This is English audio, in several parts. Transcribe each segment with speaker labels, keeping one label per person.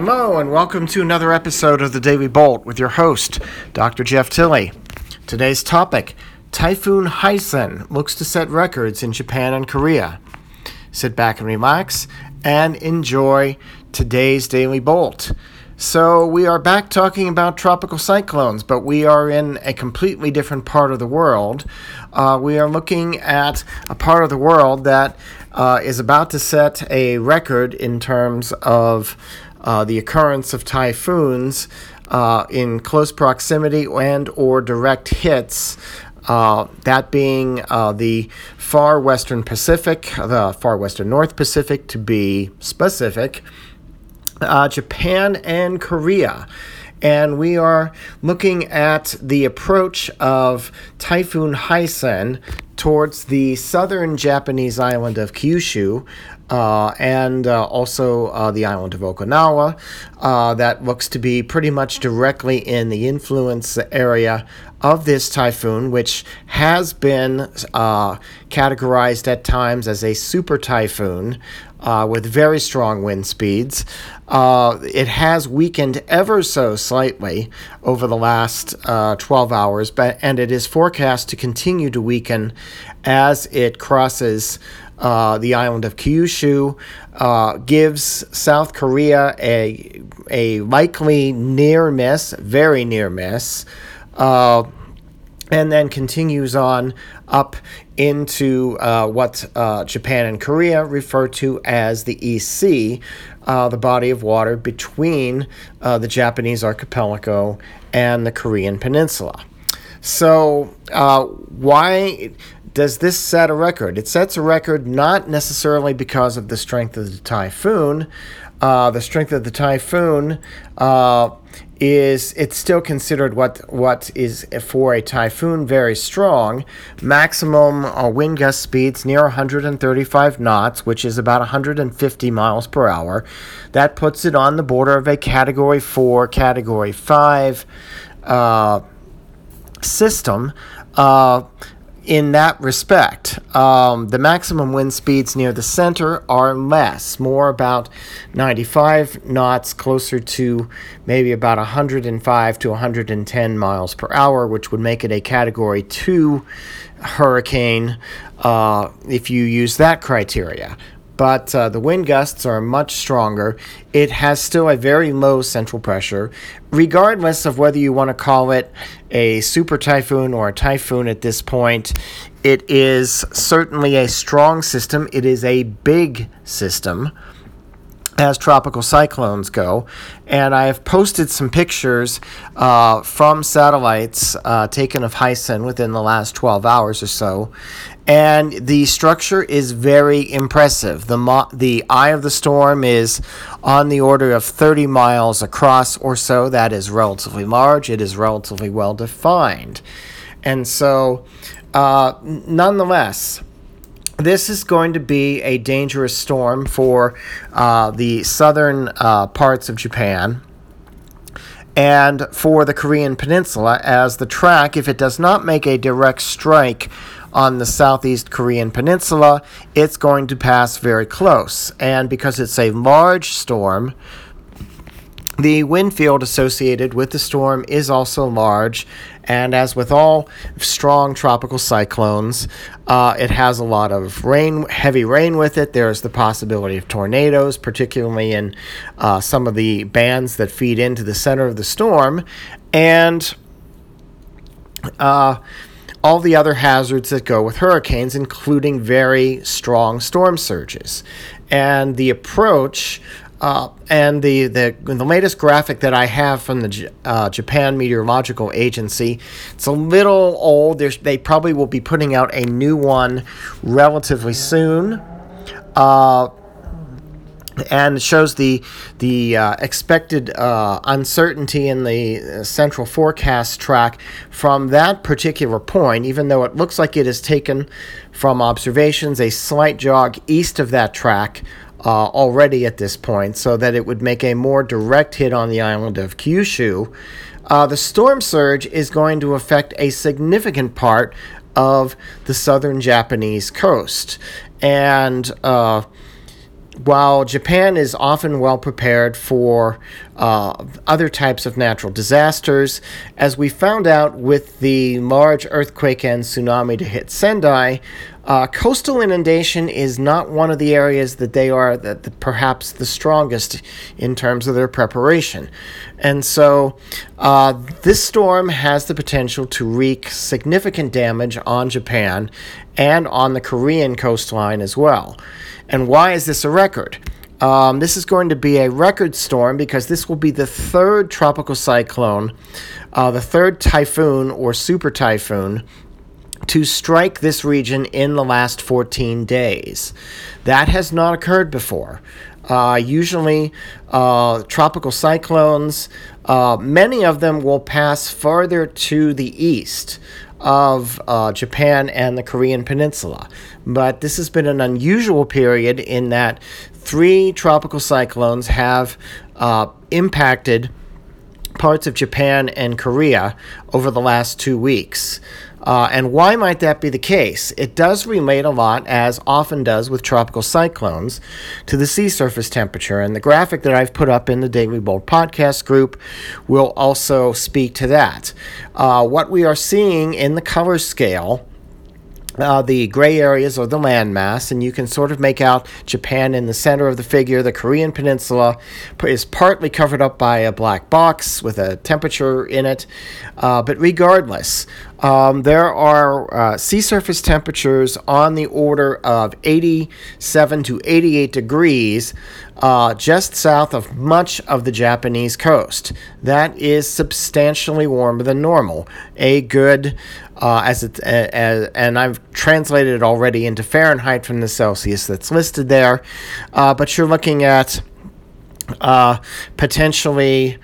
Speaker 1: Hello, and welcome to another episode of the Daily Bolt with your host, Dr. Jeff Tilley. Today's topic Typhoon Haisen looks to set records in Japan and Korea. Sit back and relax and enjoy today's Daily Bolt. So, we are back talking about tropical cyclones, but we are in a completely different part of the world. Uh, we are looking at a part of the world that uh, is about to set a record in terms of uh, the occurrence of typhoons uh, in close proximity and or direct hits. Uh, that being uh, the far western Pacific, the far western North Pacific to be specific, uh, Japan and Korea. And we are looking at the approach of Typhoon Haisen towards the southern Japanese island of Kyushu, uh, and uh, also uh, the island of Okinawa. Uh, that looks to be pretty much directly in the influence area of this typhoon, which has been uh, categorized at times as a super typhoon uh, with very strong wind speeds. It has weakened ever so slightly over the last uh, 12 hours, but, and it is forecast to continue to weaken as it crosses uh, the island of Kyushu, uh, gives South Korea a, a likely near miss, very near miss. Uh, and then continues on up into uh, what uh, Japan and Korea refer to as the East Sea, uh, the body of water between the Japanese archipelago and the Korean peninsula. So, why does this set a record? It sets a record not necessarily because of the strength of the typhoon. Uh, the strength of the typhoon is it's still considered what what is for a typhoon very strong. Maximum uh, wind gust speeds near 135 knots, which is about 150 miles per hour. That puts it on the border of a Category 4, Category 5 uh, system. In that respect. Um, the maximum wind speeds near the center are less, more about 95 knots, closer to maybe about 105 to 110 miles per hour, which would make it a Category 2 hurricane uh, if you use that criteria but uh, the wind gusts are much stronger. It has still a very low central pressure, regardless of whether you want to call it a super typhoon or a typhoon at this point. It is certainly a strong system, it is a big system as tropical cyclones go. And I have posted some pictures uh, from satellites uh, taken of Haisen within the last 12 hours or so. And the structure is very impressive. The, mo- the eye of the storm is on the order of 30 miles across or so. That is relatively large, it is relatively well defined. And so, uh, nonetheless, this is going to be a dangerous storm for uh, the southern uh, parts of Japan and for the Korean Peninsula, as the track, if it does not make a direct strike on the southeast Korean Peninsula, it's going to pass very close. And because it's a large storm, the wind field associated with the storm is also large, and as with all strong tropical cyclones, uh, it has a lot of rain, heavy rain with it. There's the possibility of tornadoes, particularly in uh, some of the bands that feed into the center of the storm, and uh, all the other hazards that go with hurricanes, including very strong storm surges. And the approach uh, and the, the the latest graphic that I have from the uh, Japan Meteorological Agency, it's a little old. There's, they probably will be putting out a new one relatively soon. Uh, and it shows the the uh, expected uh, uncertainty in the uh, central forecast track from that particular point. Even though it looks like it is taken from observations a slight jog east of that track uh, already at this point, so that it would make a more direct hit on the island of Kyushu. Uh, the storm surge is going to affect a significant part of the southern Japanese coast. And uh, while Japan is often well prepared for uh, other types of natural disasters, as we found out with the large earthquake and tsunami to hit Sendai, uh, coastal inundation is not one of the areas that they are that the, perhaps the strongest in terms of their preparation. And so uh, this storm has the potential to wreak significant damage on Japan and on the Korean coastline as well. And why is this a record? Um, this is going to be a record storm because this will be the third tropical cyclone, uh, the third typhoon or super typhoon to strike this region in the last 14 days. That has not occurred before. Uh, usually, uh, tropical cyclones, uh, many of them will pass farther to the east of uh, Japan and the Korean Peninsula. But this has been an unusual period in that three tropical cyclones have uh, impacted parts of Japan and Korea over the last two weeks. Uh, and why might that be the case? It does relate a lot, as often does with tropical cyclones, to the sea surface temperature. And the graphic that I've put up in the Daily Bolt podcast group will also speak to that. Uh, what we are seeing in the color scale uh, the gray areas are the landmass, and you can sort of make out Japan in the center of the figure. The Korean peninsula is partly covered up by a black box with a temperature in it. Uh, but regardless, um, there are uh, sea surface temperatures on the order of 87 to 88 degrees uh, just south of much of the Japanese coast. That is substantially warmer than normal. A good, uh, as it, uh, and I've translated it already into Fahrenheit from the Celsius that's listed there, uh, but you're looking at uh, potentially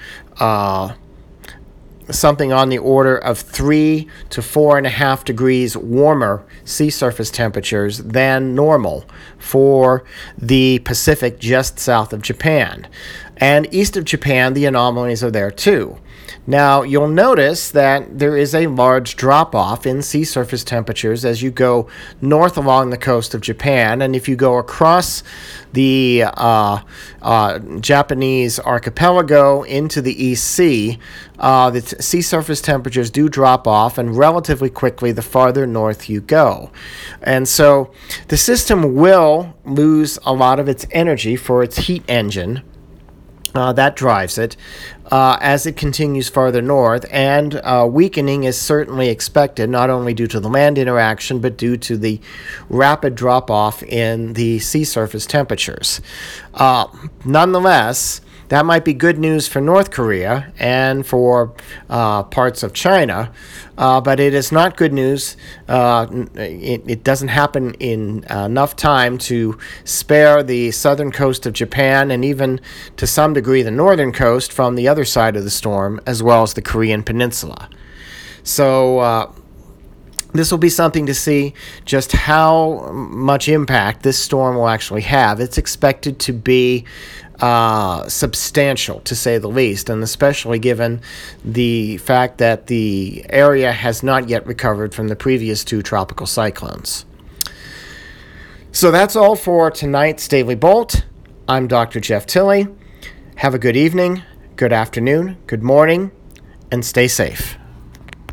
Speaker 1: something on the order of three to four and a half degrees warmer sea surface temperatures than normal for the Pacific just south of Japan. And east of Japan, the anomalies are there too. Now, you'll notice that there is a large drop off in sea surface temperatures as you go north along the coast of Japan. And if you go across the uh, uh, Japanese archipelago into the East Sea, uh, the t- sea surface temperatures do drop off, and relatively quickly the farther north you go. And so the system will lose a lot of its energy for its heat engine uh, that drives it uh, as it continues farther north, and uh, weakening is certainly expected, not only due to the land interaction, but due to the rapid drop off in the sea surface temperatures. Uh, nonetheless, that might be good news for North Korea and for uh, parts of China, uh, but it is not good news. Uh, it, it, doesn't happen in enough time to spare the southern coast of Japan and even to some degree the northern coast from the other side of the storm, as well as the Korean Peninsula. So, uh, this will be something to see just how much impact this storm will actually have. It's expected to be uh, substantial, to say the least, and especially given the fact that the area has not yet recovered from the previous two tropical cyclones. So that's all for tonight's Daily Bolt. I'm Dr. Jeff Tilley. Have a good evening, good afternoon, good morning, and stay safe.